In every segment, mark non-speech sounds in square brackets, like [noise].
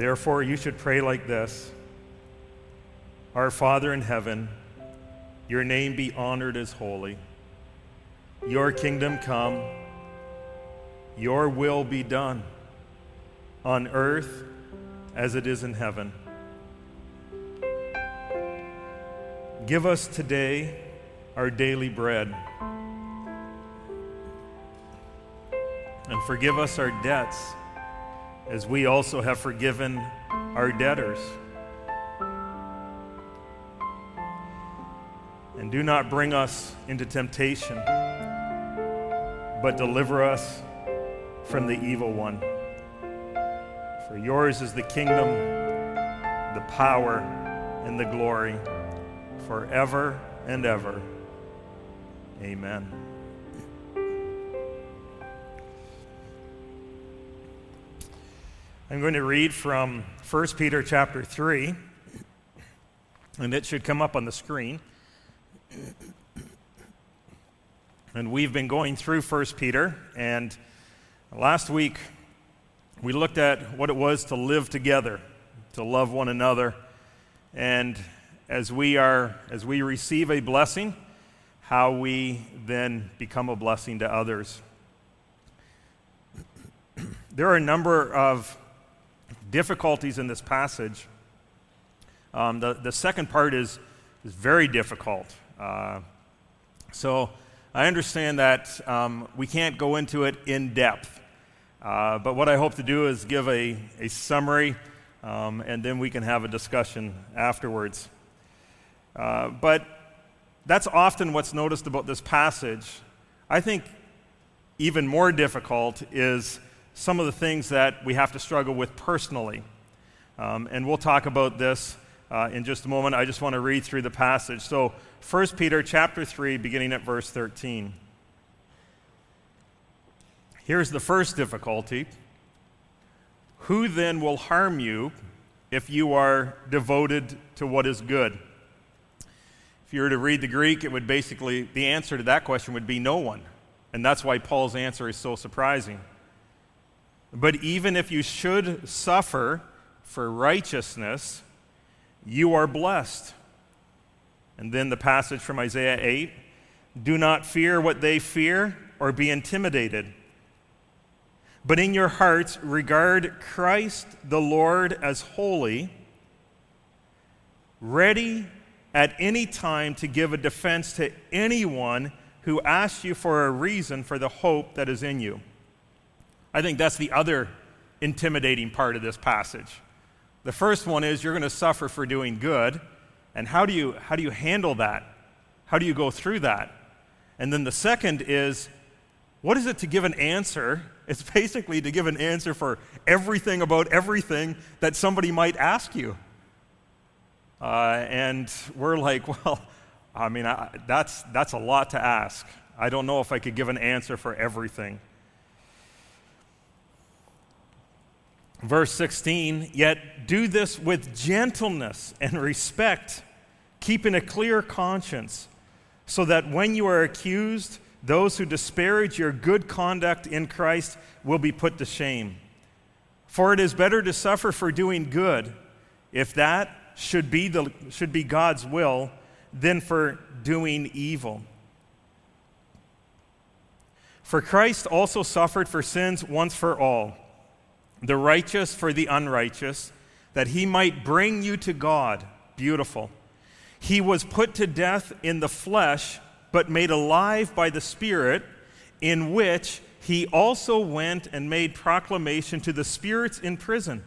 Therefore, you should pray like this Our Father in heaven, your name be honored as holy. Your kingdom come, your will be done on earth as it is in heaven. Give us today our daily bread. And forgive us our debts as we also have forgiven our debtors. And do not bring us into temptation, but deliver us from the evil one. For yours is the kingdom, the power, and the glory forever and ever. Amen. I'm going to read from 1 Peter chapter 3, and it should come up on the screen. And we've been going through 1 Peter, and last week we looked at what it was to live together, to love one another, and as we are as we receive a blessing, how we then become a blessing to others. There are a number of difficulties in this passage. Um, the, the second part is, is very difficult. Uh, so I understand that um, we can't go into it in depth. Uh, but what I hope to do is give a, a summary, um, and then we can have a discussion afterwards. Uh, but that's often what's noticed about this passage. I think even more difficult is some of the things that we have to struggle with personally. Um, and we'll talk about this uh, in just a moment. I just want to read through the passage. So, 1 Peter chapter 3, beginning at verse 13. Here's the first difficulty Who then will harm you if you are devoted to what is good? If you were to read the Greek, it would basically, the answer to that question would be no one. And that's why Paul's answer is so surprising. But even if you should suffer for righteousness, you are blessed. And then the passage from Isaiah 8 do not fear what they fear or be intimidated. But in your hearts, regard Christ the Lord as holy, ready at any time to give a defense to anyone who asks you for a reason for the hope that is in you. I think that's the other intimidating part of this passage. The first one is you're going to suffer for doing good. And how do you, how do you handle that? How do you go through that? And then the second is what is it to give an answer? It's [laughs] basically to give an answer for everything about everything that somebody might ask you. Uh, and we're like, [laughs] well, I mean, I, that's, that's a lot to ask. I don't know if I could give an answer for everything. Verse 16, yet do this with gentleness and respect, keeping a clear conscience, so that when you are accused, those who disparage your good conduct in Christ will be put to shame. For it is better to suffer for doing good, if that should be, the, should be God's will, than for doing evil. For Christ also suffered for sins once for all the righteous for the unrighteous, that he might bring you to God. Beautiful. He was put to death in the flesh, but made alive by the Spirit, in which he also went and made proclamation to the spirits in prison,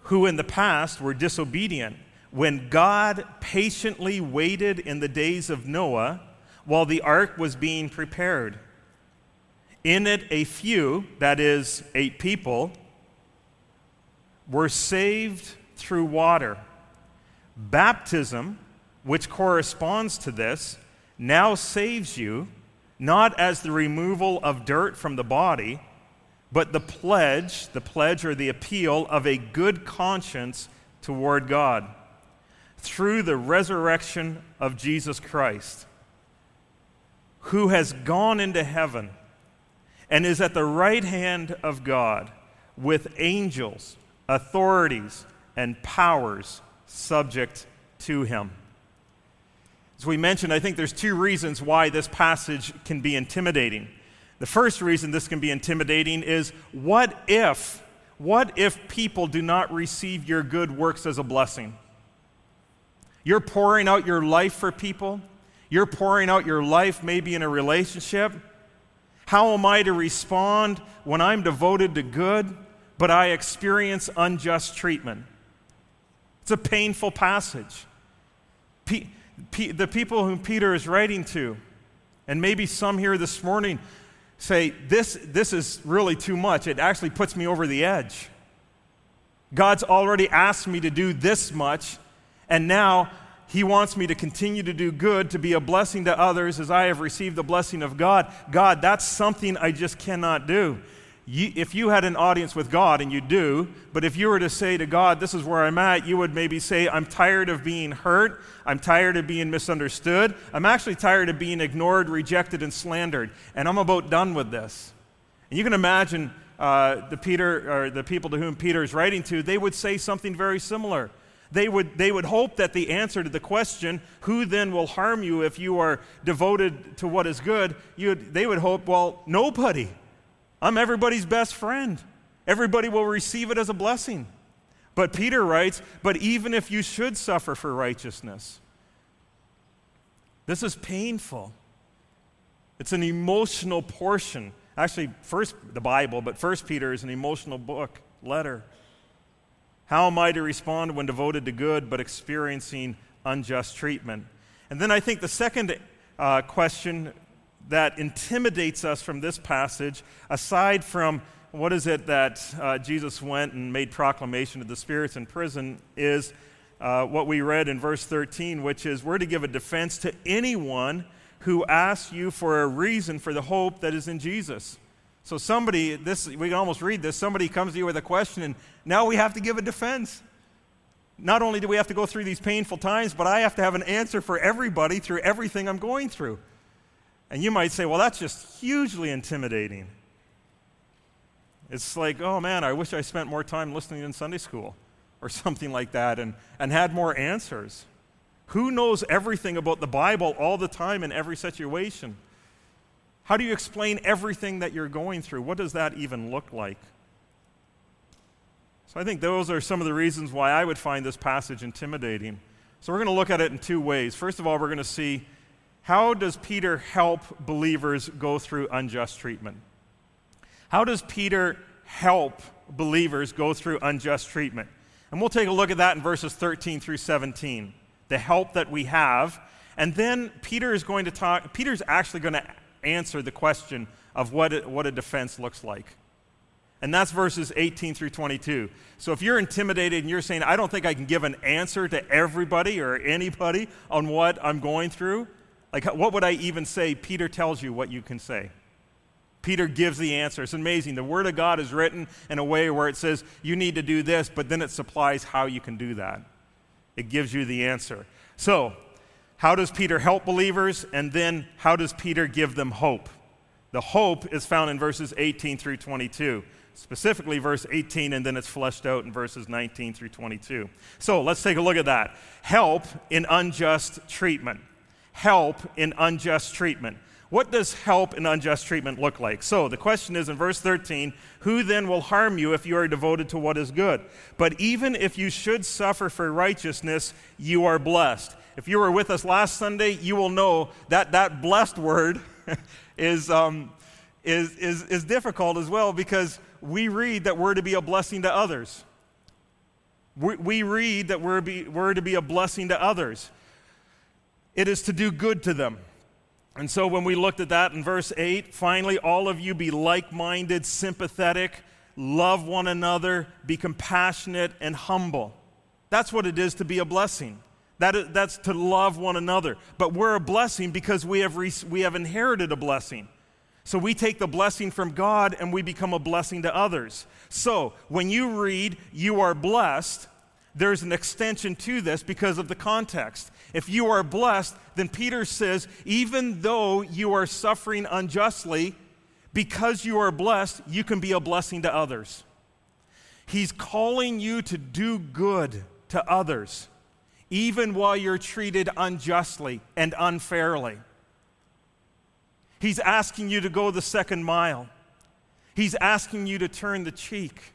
who in the past were disobedient, when God patiently waited in the days of Noah while the ark was being prepared in it, a few, that is, eight people, were saved through water. Baptism, which corresponds to this, now saves you, not as the removal of dirt from the body, but the pledge, the pledge or the appeal of a good conscience toward God through the resurrection of Jesus Christ, who has gone into heaven and is at the right hand of God with angels authorities, and powers subject to him. As we mentioned, I think there's two reasons why this passage can be intimidating. The first reason this can be intimidating is what if, what if people do not receive your good works as a blessing? You're pouring out your life for people. You're pouring out your life maybe in a relationship. How am I to respond when I'm devoted to good, but I experience unjust treatment? It's a painful passage. P- P- the people whom Peter is writing to, and maybe some here this morning say, this, this is really too much. It actually puts me over the edge. God's already asked me to do this much, and now He wants me to continue to do good, to be a blessing to others as I have received the blessing of God. God, that's something I just cannot do you, if you had an audience with God, and you do, but if you were to say to God, This is where I'm at, you would maybe say, I'm tired of being hurt. I'm tired of being misunderstood. I'm actually tired of being ignored, rejected, and slandered. And I'm about done with this. And you can imagine uh, the, Peter, or the people to whom Peter is writing to, they would say something very similar. They would, they would hope that the answer to the question, who then will harm you if you are devoted to what is good, would, they would hope, well, nobody. I'm everybody's best friend. Everybody will receive it as a blessing. But Peter writes, But even if you should suffer for righteousness, this is painful. It's an emotional portion. Actually, first the Bible, but First Peter is an emotional book, letter. How am I to respond when devoted to good but experiencing unjust treatment? And then I think the second uh, question that intimidates us from this passage, aside from what is it that uh, Jesus went and made proclamation to the spirits in prison, is uh, what we read in verse 13, which is we're to give a defense to anyone who asks you for a reason for the hope that is in Jesus. So somebody, this we can almost read this. Somebody comes to you with a question, and now we have to give a defense. Not only do we have to go through these painful times, but I have to have an answer for everybody through everything I'm going through. And you might say, well, that's just hugely intimidating. It's like, oh man, I wish I spent more time listening in Sunday school or [laughs] something like that and, and had more answers. Who knows everything about the Bible all the time in every situation? How do you explain everything that you're going through? What does that even look like? So I think those are some of the reasons why I would find this passage intimidating. So we're going to look at it in two ways. First of all, we're going to see how does Peter help believers go through unjust treatment? How does Peter help believers go through unjust treatment? And we'll take a look at that in verses 13 through 17, the help that we have. And then Peter is going to talk, Peter's actually going to answer the question of what a, what a defense looks like. And that's verses 18 through 22. So if you're intimidated and you're saying, I don't think I can give an answer to everybody or anybody on what I'm going through, like, what would I even say? Peter tells you what you can say. Peter gives the answer. It's amazing. The Word of God is written in a way where it says, you need to do this, but then it supplies how you can do that. It gives you the answer. So, how does Peter help believers? And then, how does Peter give them hope? The hope is found in verses 18 through 22, specifically verse 18, and then it's fleshed out in verses 19 through 22. So, let's take a look at that. Help in unjust treatment help in unjust treatment. What does help in unjust treatment look like? So the question is in verse 13 Who then will harm you if you are devoted to what is good? But even if you should suffer for righteousness, you are blessed. If you were with us last Sunday, you will know that that blessed word [laughs] is, um, is, is, is difficult as well because we read that we're to be a blessing to others. We, we read that we're, be, we're to be a blessing to others it is to do good to them. And so when we looked at that in verse 8, finally, all of you be like minded, sympathetic, love one another, be compassionate, and humble. That's what it is to be a blessing. That is, that's to love one another. But we're a blessing because we have, re- we have inherited a blessing. So we take the blessing from God and we become a blessing to others. So when you read, you are blessed, there's an extension to this because of the context. If you are blessed, then Peter says, even though you are suffering unjustly, because you are blessed, you can be a blessing to others. He's calling you to do good to others, even while you're treated unjustly and unfairly. He's asking you to go the second mile. He's asking you to turn the cheek.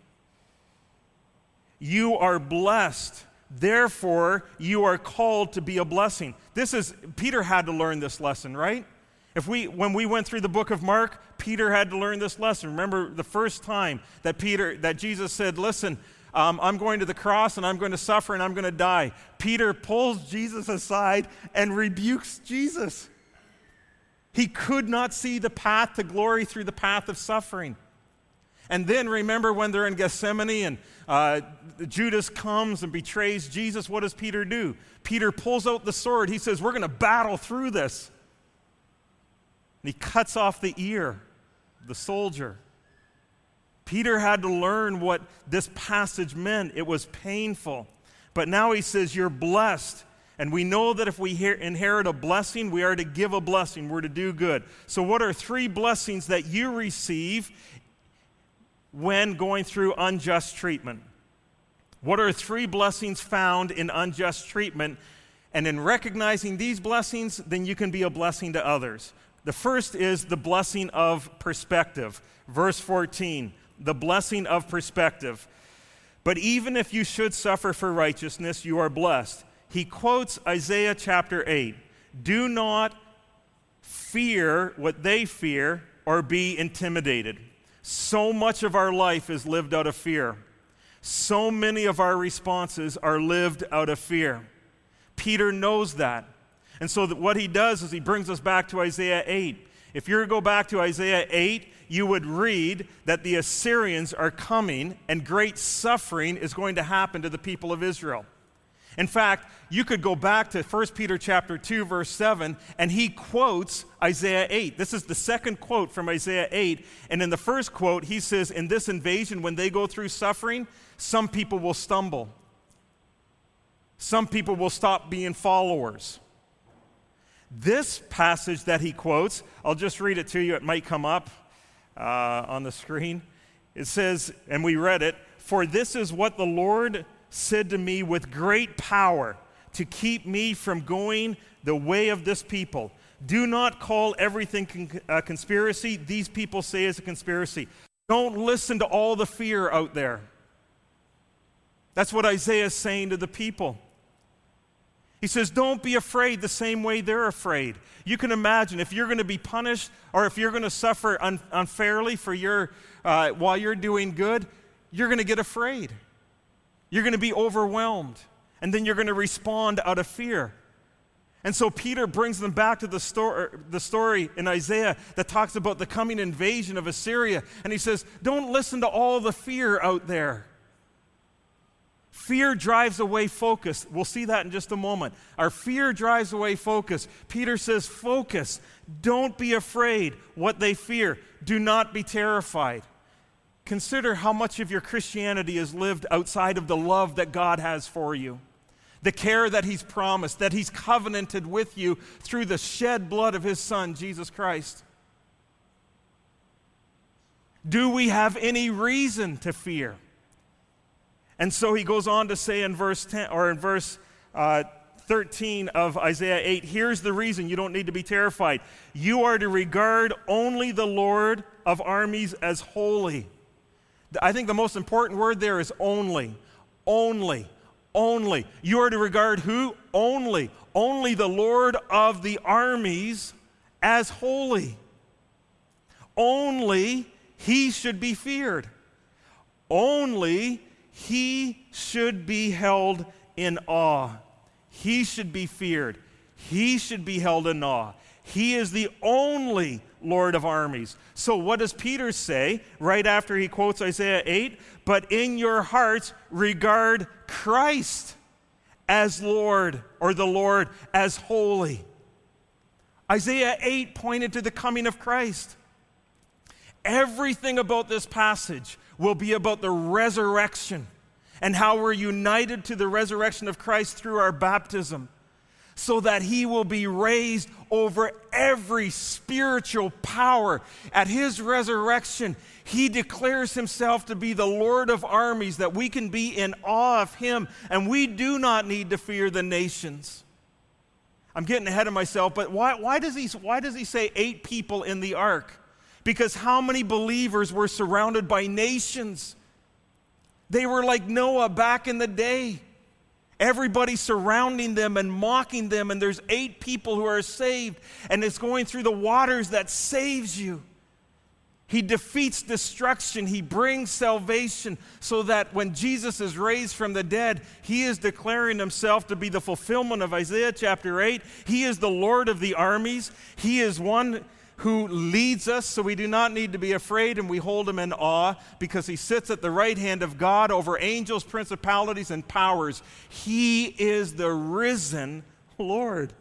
You are blessed. Therefore, you are called to be a blessing. This is, Peter had to learn this lesson, right? If we, when we went through the book of Mark, Peter had to learn this lesson. Remember the first time that Peter, that Jesus said, "Listen, um, I'm going to the cross and I'm going to suffer and I'm going to die." Peter pulls Jesus aside and rebukes Jesus. He could not see the path to glory through the path of suffering. And then remember when they're in Gethsemane and uh, Judas comes and betrays Jesus, what does Peter do? Peter pulls out the sword. He says, We're going to battle through this. And he cuts off the ear the soldier. Peter had to learn what this passage meant. It was painful. But now he says, You're blessed. And we know that if we inherit a blessing, we are to give a blessing. We're to do good. So, what are three blessings that you receive when going through unjust treatment? What are three blessings found in unjust treatment? And in recognizing these blessings, then you can be a blessing to others. The first is the blessing of perspective. Verse 14, the blessing of perspective. But even if you should suffer for righteousness, you are blessed. He quotes Isaiah chapter 8 Do not fear what they fear or be intimidated. So much of our life is lived out of fear. So many of our responses are lived out of fear. Peter knows that. And so that what he does is he brings us back to Isaiah 8. If you go back to Isaiah 8, you would read that the Assyrians are coming and great suffering is going to happen to the people of Israel. In fact, you could go back to 1 Peter chapter 2 verse 7 and he quotes Isaiah 8. This is the second quote from Isaiah 8 and in the first quote he says in this invasion when they go through suffering, some people will stumble. Some people will stop being followers. This passage that he quotes, I'll just read it to you, it might come up uh, on the screen. It says, and we read it, For this is what the Lord said to me with great power to keep me from going the way of this people. Do not call everything con- a conspiracy. These people say it's a conspiracy. Don't listen to all the fear out there. That's what Isaiah is saying to the people. He says, Don't be afraid the same way they're afraid. You can imagine if you're going to be punished or if you're going to suffer un- unfairly for your, uh, while you're doing good, you're going to get afraid. You're going to be overwhelmed. And then you're going to respond out of fear. And so Peter brings them back to the the story in Isaiah that talks about the coming invasion of Assyria. And he says, Don't listen to all the fear out there. Fear drives away focus. We'll see that in just a moment. Our fear drives away focus. Peter says, Focus. Don't be afraid what they fear. Do not be terrified. Consider how much of your Christianity is lived outside of the love that God has for you, the care that He's promised, that He's covenanted with you through the shed blood of His Son, Jesus Christ. Do we have any reason to fear? And so he goes on to say in verse 10 or in verse uh, 13 of Isaiah 8, here's the reason you don't need to be terrified. You are to regard only the Lord of armies as holy. I think the most important word there is only. Only. Only. You are to regard who? Only. Only the Lord of the armies as holy. Only he should be feared. Only he should be held in awe. He should be feared. He should be held in awe. He is the only Lord of armies. So, what does Peter say right after he quotes Isaiah 8? But in your hearts, regard Christ as Lord, or the Lord as holy. Isaiah 8 pointed to the coming of Christ. Everything about this passage will be about the resurrection and how we're united to the resurrection of Christ through our baptism. so that he will be raised over every spiritual power. At his resurrection, he declares himself to be the Lord of armies, that we can be in awe of him, and we do not need to fear the nations. I'm getting ahead of myself, but why, why, does, he, why does he say eight people in the ark? Because how many believers were surrounded by nations? They were like Noah back in the day. Everybody surrounding them and mocking them, and there's eight people who are saved, and it's going through the waters that saves you. He defeats destruction. He brings salvation so that when Jesus is raised from the dead, he is declaring himself to be the fulfillment of Isaiah chapter 8. He is the Lord of the armies. He is one who leads us so we do not need to be afraid and we hold him in awe because he sits at the right hand of God over angels, principalities, and powers. He is the risen Lord.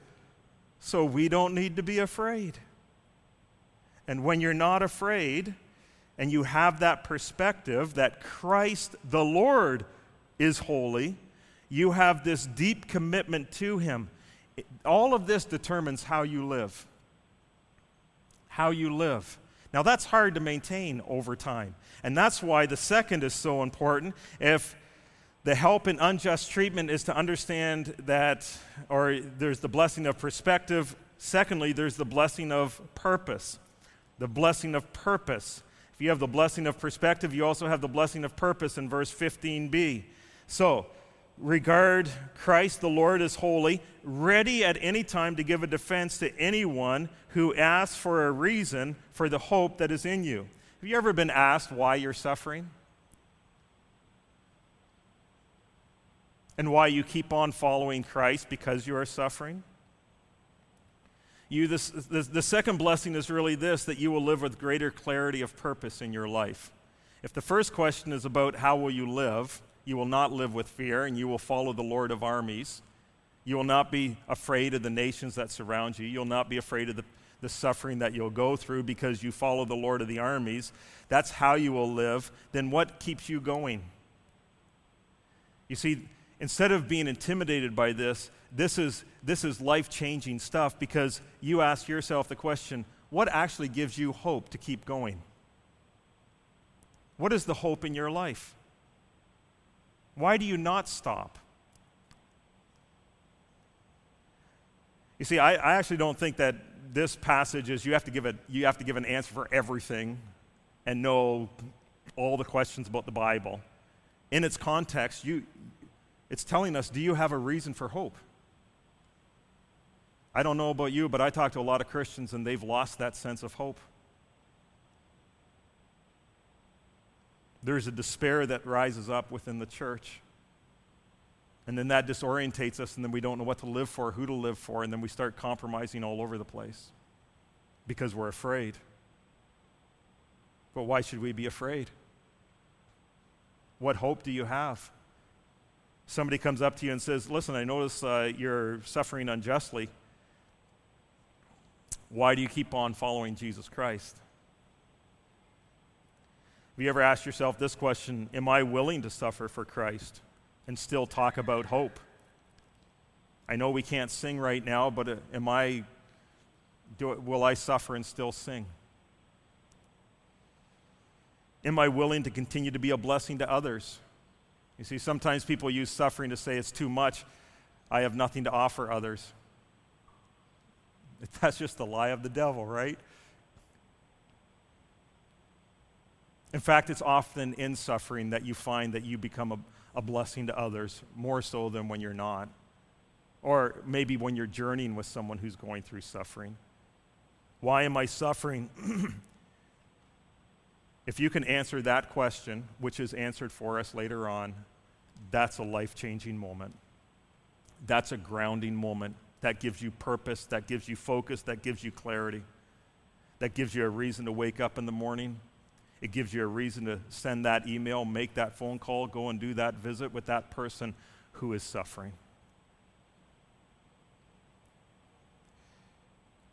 So we don't need to be afraid. And when you're not afraid and you have that perspective that Christ the Lord is holy, you have this deep commitment to Him. All of this determines how you live. How you live. Now, that's hard to maintain over time. And that's why the second is so important. If the help in unjust treatment is to understand that, or there's the blessing of perspective. Secondly, there's the blessing of purpose the blessing of purpose. If you have the blessing of perspective, you also have the blessing of purpose in verse 15b. So, regard Christ the Lord as holy, ready at any time to give a defense to anyone who asks for a reason for the hope that is in you. Have you ever been asked why you're suffering? And why you keep on following Christ because you are suffering? You, this, this, the second blessing is really this that you will live with greater clarity of purpose in your life. If the first question is about how will you live, you will not live with fear and you will follow the Lord of armies. You will not be afraid of the nations that surround you. You'll not be afraid of the, the suffering that you'll go through because you follow the Lord of the armies. That's how you will live. Then what keeps you going? You see, instead of being intimidated by this, this is, this is life changing stuff because you ask yourself the question what actually gives you hope to keep going? What is the hope in your life? Why do you not stop? You see, I, I actually don't think that this passage is you have to give a, you have to give an answer for everything and know all the questions about the Bible. In its context, you, it's telling us do you have a reason for hope? I don't know about you, but I talk to a lot of Christians and they've lost that sense of hope. There's a despair that rises up within the church. And then that disorientates us, and then we don't know what to live for, who to live for, and then we start compromising all over the place because we're afraid. But why should we be afraid? What hope do you have? Somebody comes up to you and says, Listen, I notice uh, you're suffering unjustly. Why do you keep on following Jesus Christ? Have you ever asked yourself this question Am I willing to suffer for Christ and still talk about hope? I know we can't sing right now, but uh, am I, do, will I suffer and still sing? Am I willing to continue to be a blessing to others? You see, sometimes people use suffering to say it's too much. I have nothing to offer others. [laughs] That's just the lie of the devil, right? In fact, it's often in suffering that you find that you become a, a blessing to others, more so than when you're not. Or maybe when you're journeying with someone who's going through suffering. Why am I suffering? [clears throat] if you can answer that question, which is answered for us later on, that's a life changing moment. That's a grounding moment that gives you purpose, that gives you focus, that gives you clarity, that gives you a reason to wake up in the morning. It gives you a reason to send that email, make that phone call, go and do that visit with that person who is suffering.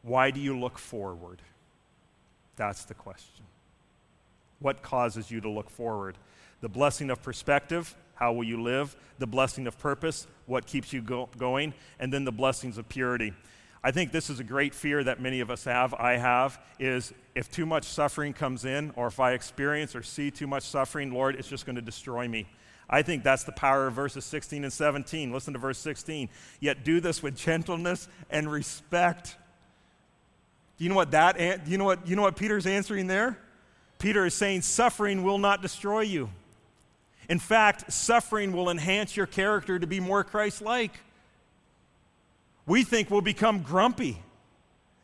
Why do you look forward? That's the question. What causes you to look forward? The blessing of perspective How will you live? The blessing of purpose, what keeps you go- going? And then the blessings of purity. I think this is a great fear that many of us have. I have is if too much suffering comes in, or if I experience or see too much suffering, Lord, it's just going to destroy me. I think that's the power of verses 16 and 17. Listen to verse 16. Yet do this with gentleness and respect. Do you know what that do you know what you know what Peter's answering there? Peter is saying suffering will not destroy you. In fact, suffering will enhance your character to be more Christ-like. We think we'll become grumpy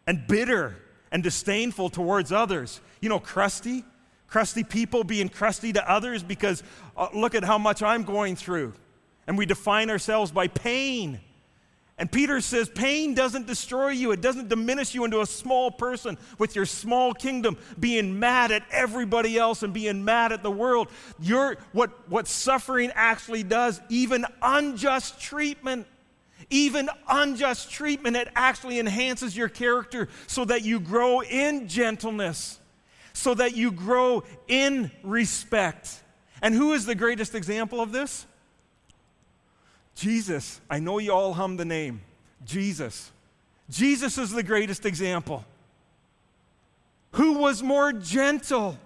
and bitter and disdainful towards others. You know, crusty crusty people being crusty to others because uh, look at how much I'm going through. And we define ourselves by pain. And Peter says, pain doesn't destroy you. It doesn't diminish you into a small person with your small kingdom, being mad at everybody else and being mad at the world. You're, what, what suffering actually does, even unjust treatment, even unjust treatment, it actually enhances your character so that you grow in gentleness so that you grow in respect. And who is the greatest example of this? Jesus. I know you all hum the name. Jesus. Jesus is the greatest example. Who was more gentle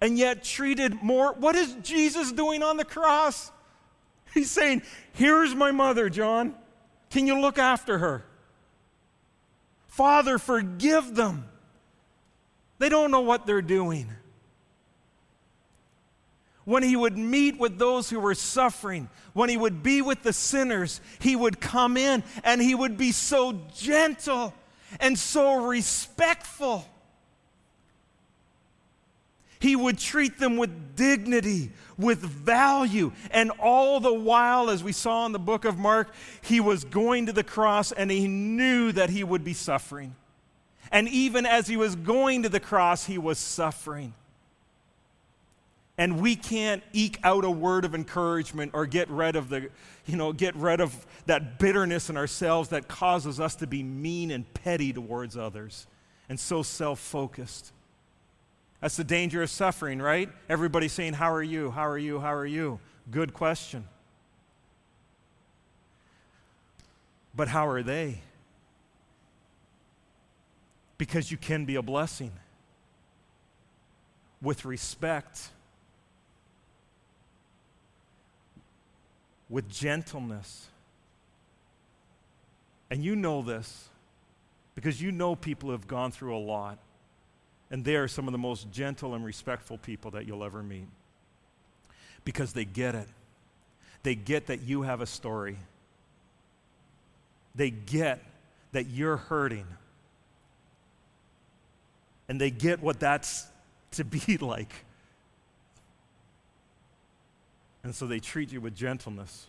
and yet treated more. What is Jesus doing on the cross? He's saying, Here's my mother, John. Can you look after her? Father, forgive them. They don't know what they're doing. When he would meet with those who were suffering, when he would be with the sinners, he would come in and he would be so gentle and so respectful. He would treat them with dignity, with value. And all the while, as we saw in the book of Mark, he was going to the cross and he knew that he would be suffering. And even as he was going to the cross, he was suffering. And we can't eke out a word of encouragement or get rid of the, you know, get rid of that bitterness in ourselves that causes us to be mean and petty towards others and so self focused. That's the danger of suffering, right? Everybody saying, How are you? How are you? How are you? Good question. But how are they? because you can be a blessing with respect, with gentleness. And you know this because you know people who have gone through a lot. And they are some of the most gentle and respectful people that you'll ever meet because they get it. They get that you have a story. They get that you're hurting and they get what that's to be [laughs] like. And so they treat you with gentleness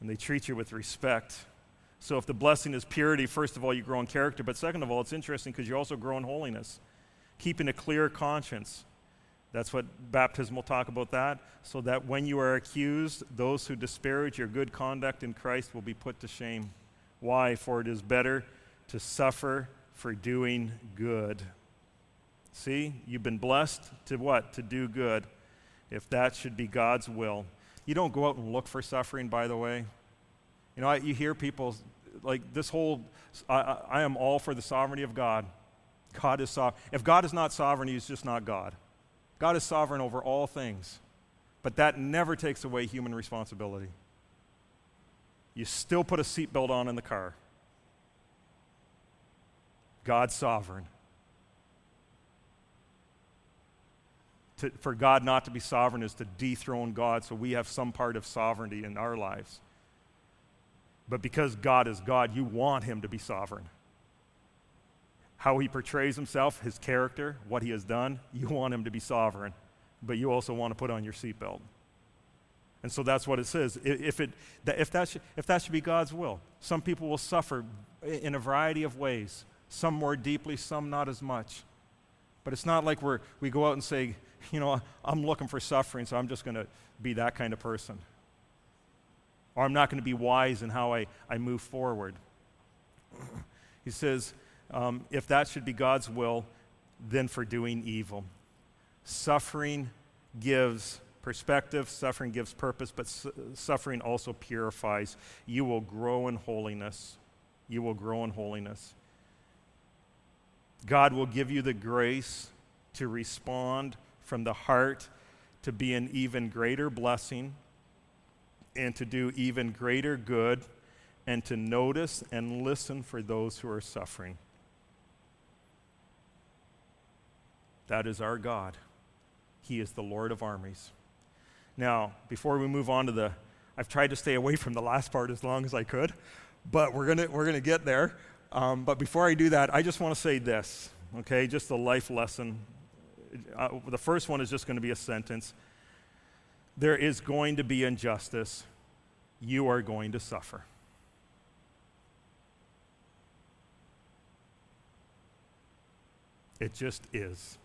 and they treat you with respect. So if the blessing is purity, first of all, you grow in character, but second of all, it's interesting because you also grow in holiness, keeping a clear conscience. That's what baptism will talk about that, so that when you are accused, those who disparage your good conduct in Christ will be put to shame. Why? For it is better to suffer for doing good. See, you've been blessed to what? To do good, if that should be God's will. You don't go out and look for suffering, by the way. You know, I, you hear people like this whole, I, I am all for the sovereignty of God. God is sovereign. If God is not sovereign, he's just not God. God is sovereign over all things. But that never takes away human responsibility. You still put a seatbelt on in the car. God's sovereign. To, for God not to be sovereign is to dethrone God, so we have some part of sovereignty in our lives. But because God is God, you want Him to be sovereign. How He portrays Himself, His character, what He has done, you want Him to be sovereign, but you also want to put on your seatbelt. And so that's what it says. If, it, if, that should, if that should be God's will, some people will suffer in a variety of ways some more deeply, some not as much. But it's not like we're, we go out and say, you know, I'm looking for suffering, so I'm just going to be that kind of person. Or I'm not going to be wise in how I, I move forward. [clears throat] he says, um, if that should be God's will, then for doing evil. Suffering gives perspective, suffering gives purpose, but su- suffering also purifies. You will grow in holiness. You will grow in holiness. God will give you the grace to respond from the heart to be an even greater blessing and to do even greater good and to notice and listen for those who are suffering. That is our God. He is the Lord of armies. Now, before we move on to the, I've tried to stay away from the last part as long as I could, but we're going we're gonna get there. Um, but before I do that, I just want to say this, okay? Just a life lesson. Uh, the first one is just going to be a sentence. There is going to be injustice. You are going to suffer. It just is.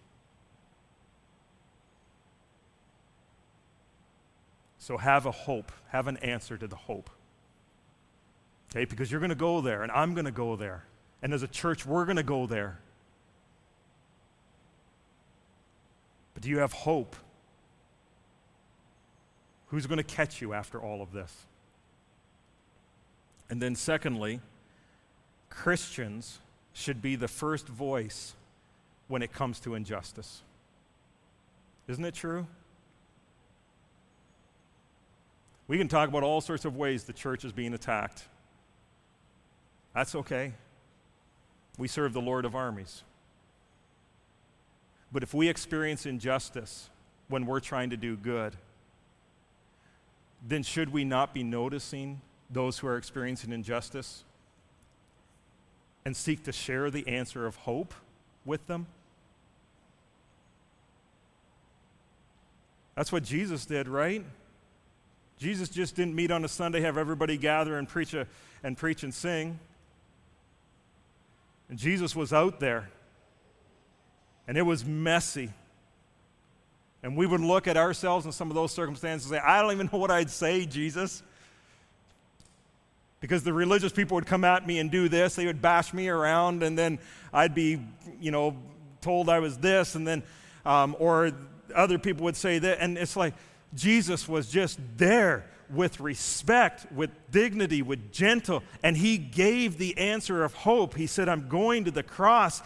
So have a hope, have an answer to the hope. Okay, because you're going to go there, and I'm going to go there. And as a church, we're going to go there. But do you have hope? Who's going to catch you after all of this? And then, secondly, Christians should be the first voice when it comes to injustice. Isn't it true? We can talk about all sorts of ways the church is being attacked. That's okay. We serve the Lord of armies. But if we experience injustice when we're trying to do good, then should we not be noticing those who are experiencing injustice and seek to share the answer of hope with them? That's what Jesus did, right? Jesus just didn't meet on a Sunday, have everybody gather and preach, a, and preach and sing. And Jesus was out there, and it was messy. And we would look at ourselves in some of those circumstances and say, I don't even know what I'd say, Jesus. Because the religious people would come at me and do this, they would bash me around, and then I'd be, you know, told I was this, and then, um, or other people would say that. And it's like, Jesus was just there with respect, with dignity, with gentle, and he gave the answer of hope. He said, I'm going to the cross.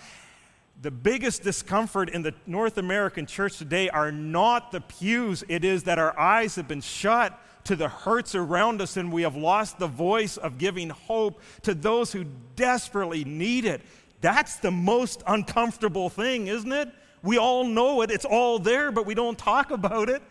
The biggest discomfort in the North American church today are not the pews, it is that our eyes have been shut to the hurts around us and we have lost the voice of giving hope to those who desperately need it. That's the most uncomfortable thing, isn't it? We all know it, it's all there, but we don't talk [laughs] about it.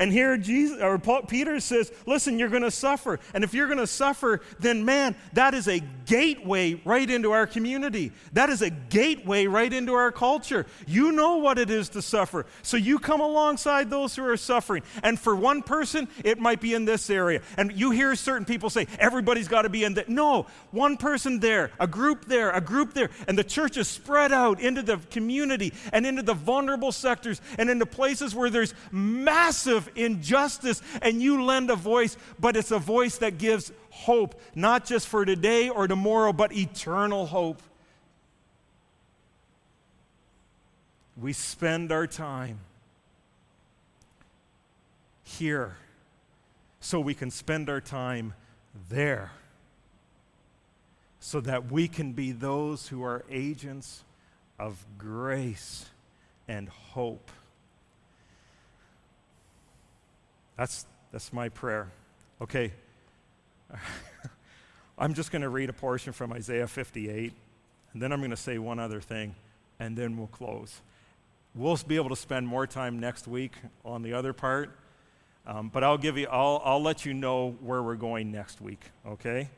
And here Jesus or Paul, Peter says, "Listen, you're going to suffer. And if you're going to suffer, then man, that is a gateway right into our community. That is a gateway right into our culture. You know what it is to suffer. So you come alongside those who are suffering. And for one person, it might be in this area. And you hear certain people say, "Everybody's got to be in that." No, one person there, a group there, a group there, and the church is spread out into the community and into the vulnerable sectors and into places where there's massive injustice, and you lend a voice, but it's a voice that gives hope, not just for today or tomorrow, but eternal hope. We spend our time here so we can spend our time there so that we can be those who are agents of grace and hope. That's, that's my prayer. Okay. [laughs] I'm just going to read a portion from Isaiah 58, and then I'm going to say one other thing, and then we'll close. We'll be able to spend more time next week on the other part, um, but I'll give you, I'll, I'll let you know where we're going next week, okay?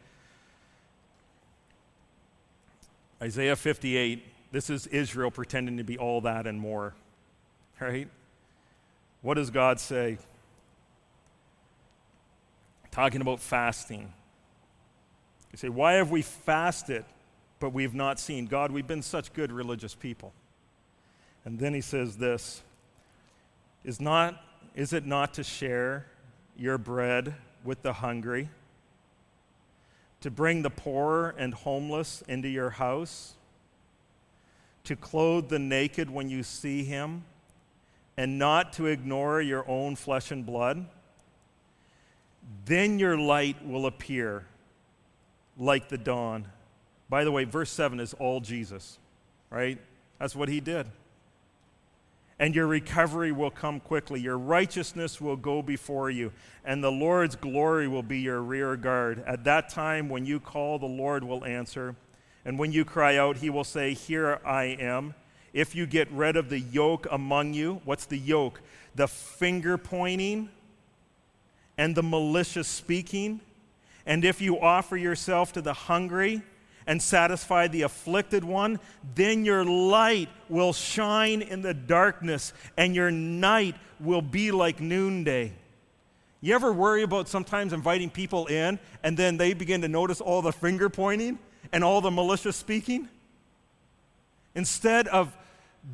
Isaiah 58, this is Israel pretending to be all that and more, right? What does God say? Talking about fasting. You say, Why have we fasted, but we've not seen God? We've been such good religious people. And then he says this is, not, is it not to share your bread with the hungry, to bring the poor and homeless into your house, to clothe the naked when you see him, and not to ignore your own flesh and blood, then your light will appear like the dawn. By the way, verse 7 is all Jesus, right? That's what he did. And your recovery will come quickly. Your righteousness will go before you, and the Lord's glory will be your rear guard. At that time, when you call, the Lord will answer. And when you cry out, he will say, Here I am. If you get rid of the yoke among you, what's the yoke? The finger pointing and the malicious speaking. And if you offer yourself to the hungry and satisfy the afflicted one, then your light will shine in the darkness and your night will be like noonday. You ever worry about sometimes inviting people in and then they begin to notice all the finger pointing and all the malicious speaking? Instead of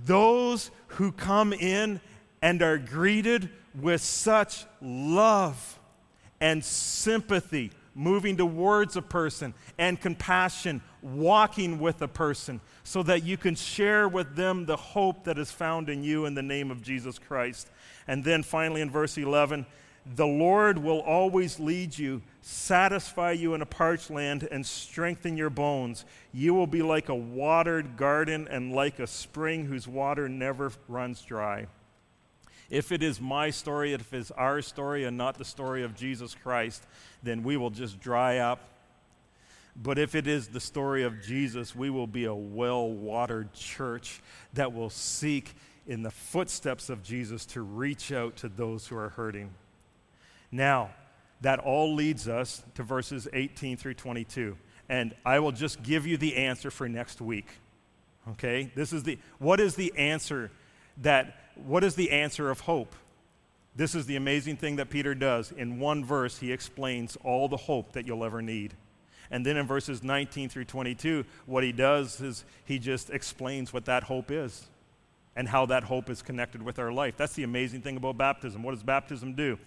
those who come in and are greeted with such love and sympathy, moving towards a person, and compassion, walking with a person, so that you can share with them the hope that is found in you in the name of Jesus Christ. And then finally, in verse 11, the Lord will always lead you, satisfy you in a parched land, and strengthen your bones. You will be like a watered garden and like a spring whose water never runs dry. If it is my story, if it is our story and not the story of Jesus Christ, then we will just dry up. But if it is the story of Jesus, we will be a well watered church that will seek in the footsteps of Jesus to reach out to those who are hurting. Now, that all leads us to verses 18 through 22. And I will just give you the answer for next week. Okay? This is the what is the answer that what is the answer of hope? This is the amazing thing that Peter does. In one verse, he explains all the hope that you'll ever need. And then in verses 19 through 22, what he does is he just explains what that hope is and how that hope is connected with our life. That's the amazing thing about baptism. What does baptism do?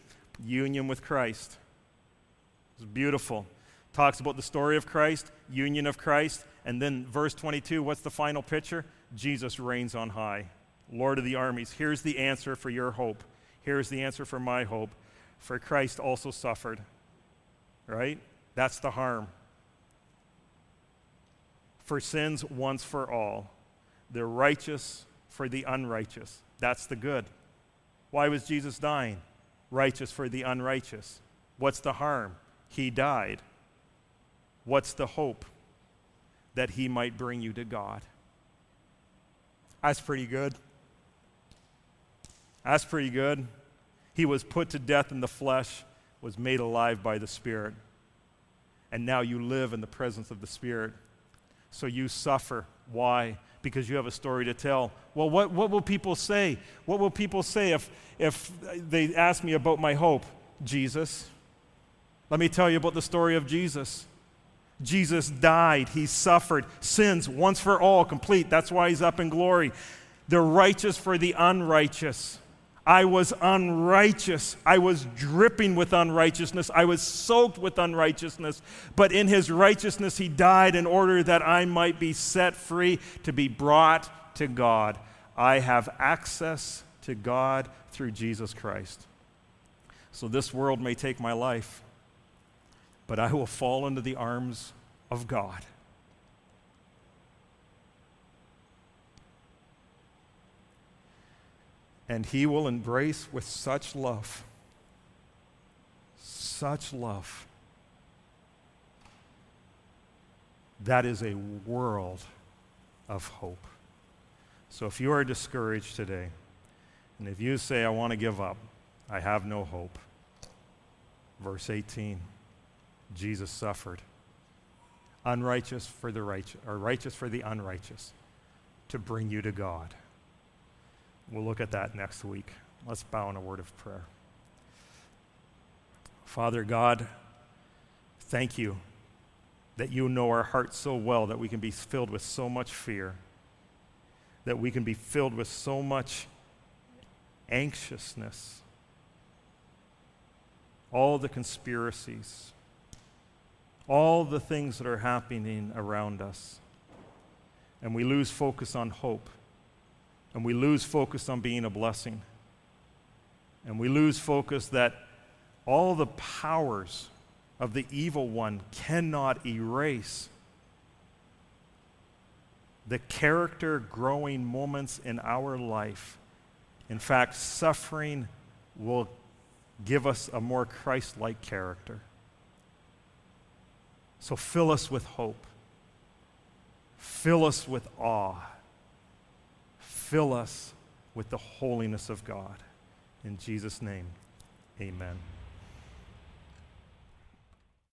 union with Christ. It's beautiful. Talks about the story of Christ, union of Christ, and then verse 22, what's the final picture? Jesus reigns on high. Lord of the armies. Here's the answer for your hope. Here's the answer for my hope. For Christ also suffered. Right? That's the harm. For sins once for all. The righteous for the unrighteous. That's the good. Why was Jesus dying? righteous for the unrighteous. What's the harm? He died. What's the hope? That he might bring you to God. That's pretty good. That's pretty good. He was put to death in the flesh, was made alive by the Spirit. And now you live in the presence of the Spirit. So you suffer. Why? because you have a story to tell. Well, what, what will people say? What will people say if, if they ask me about my hope? Jesus. Let me tell you about the story of Jesus. Jesus died, he suffered, sins once for all, complete. That's why he's up in glory. The righteous for the unrighteous. I was unrighteous. I was dripping with unrighteousness. I was soaked with unrighteousness. But in his righteousness, he died in order that I might be set free to be brought to God. I have access to God through Jesus Christ. So this world may take my life, but I will fall into the arms of God. And he will embrace with such love, such love. That is a world of hope. So if you are discouraged today, and if you say, I want to give up, I have no hope, verse 18 Jesus suffered, unrighteous for the righteous, or righteous for the unrighteous, to bring you to God. We'll look at that next week. Let's bow in a word of prayer. Father God, thank you that you know our hearts so well that we can be filled with so much fear, that we can be filled with so much anxiousness, all the conspiracies, all the things that are happening around us. And we lose focus on hope and we lose focus on being a blessing. and we lose focus that all the powers of the evil one cannot erase the character growing moments in our life. In fact, suffering will give us a more Christ like character. So fill us with hope. Fill us with awe. Fill us with the holiness of God. In Jesus' name, amen.